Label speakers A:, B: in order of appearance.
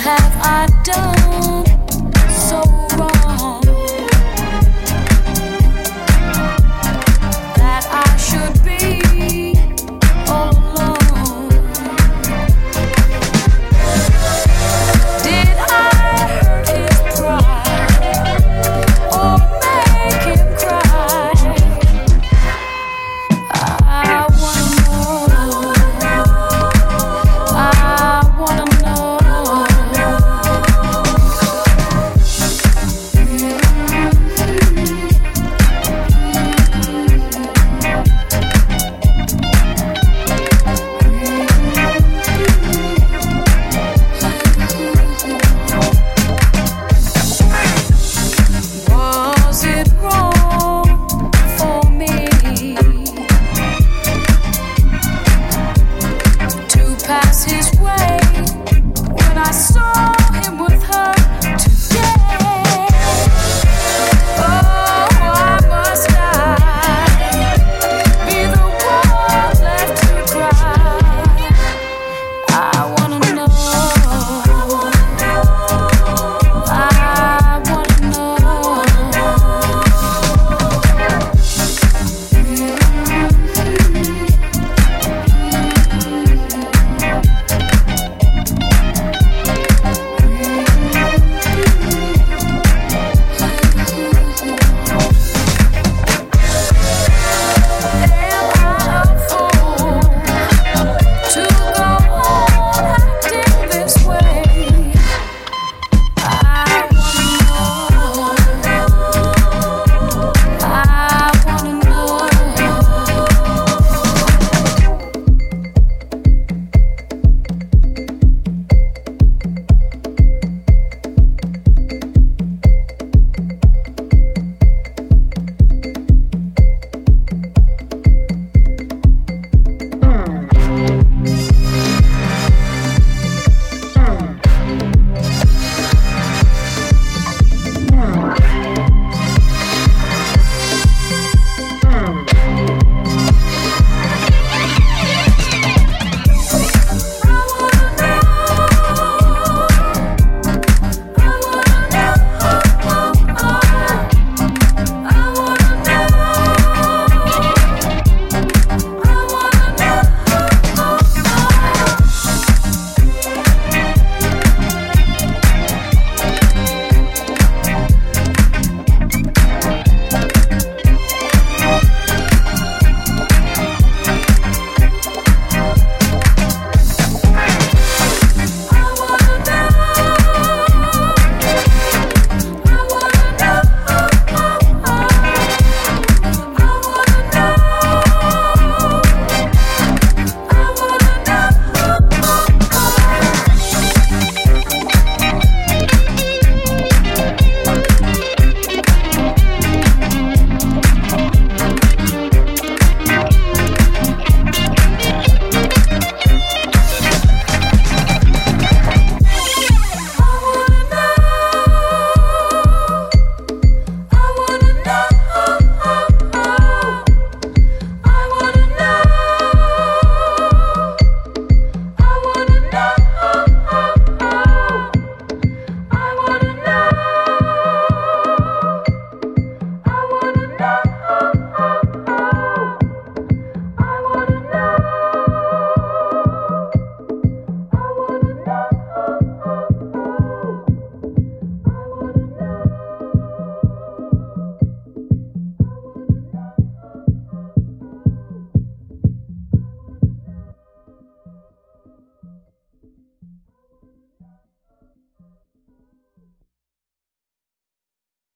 A: have I done? pass his way. When I saw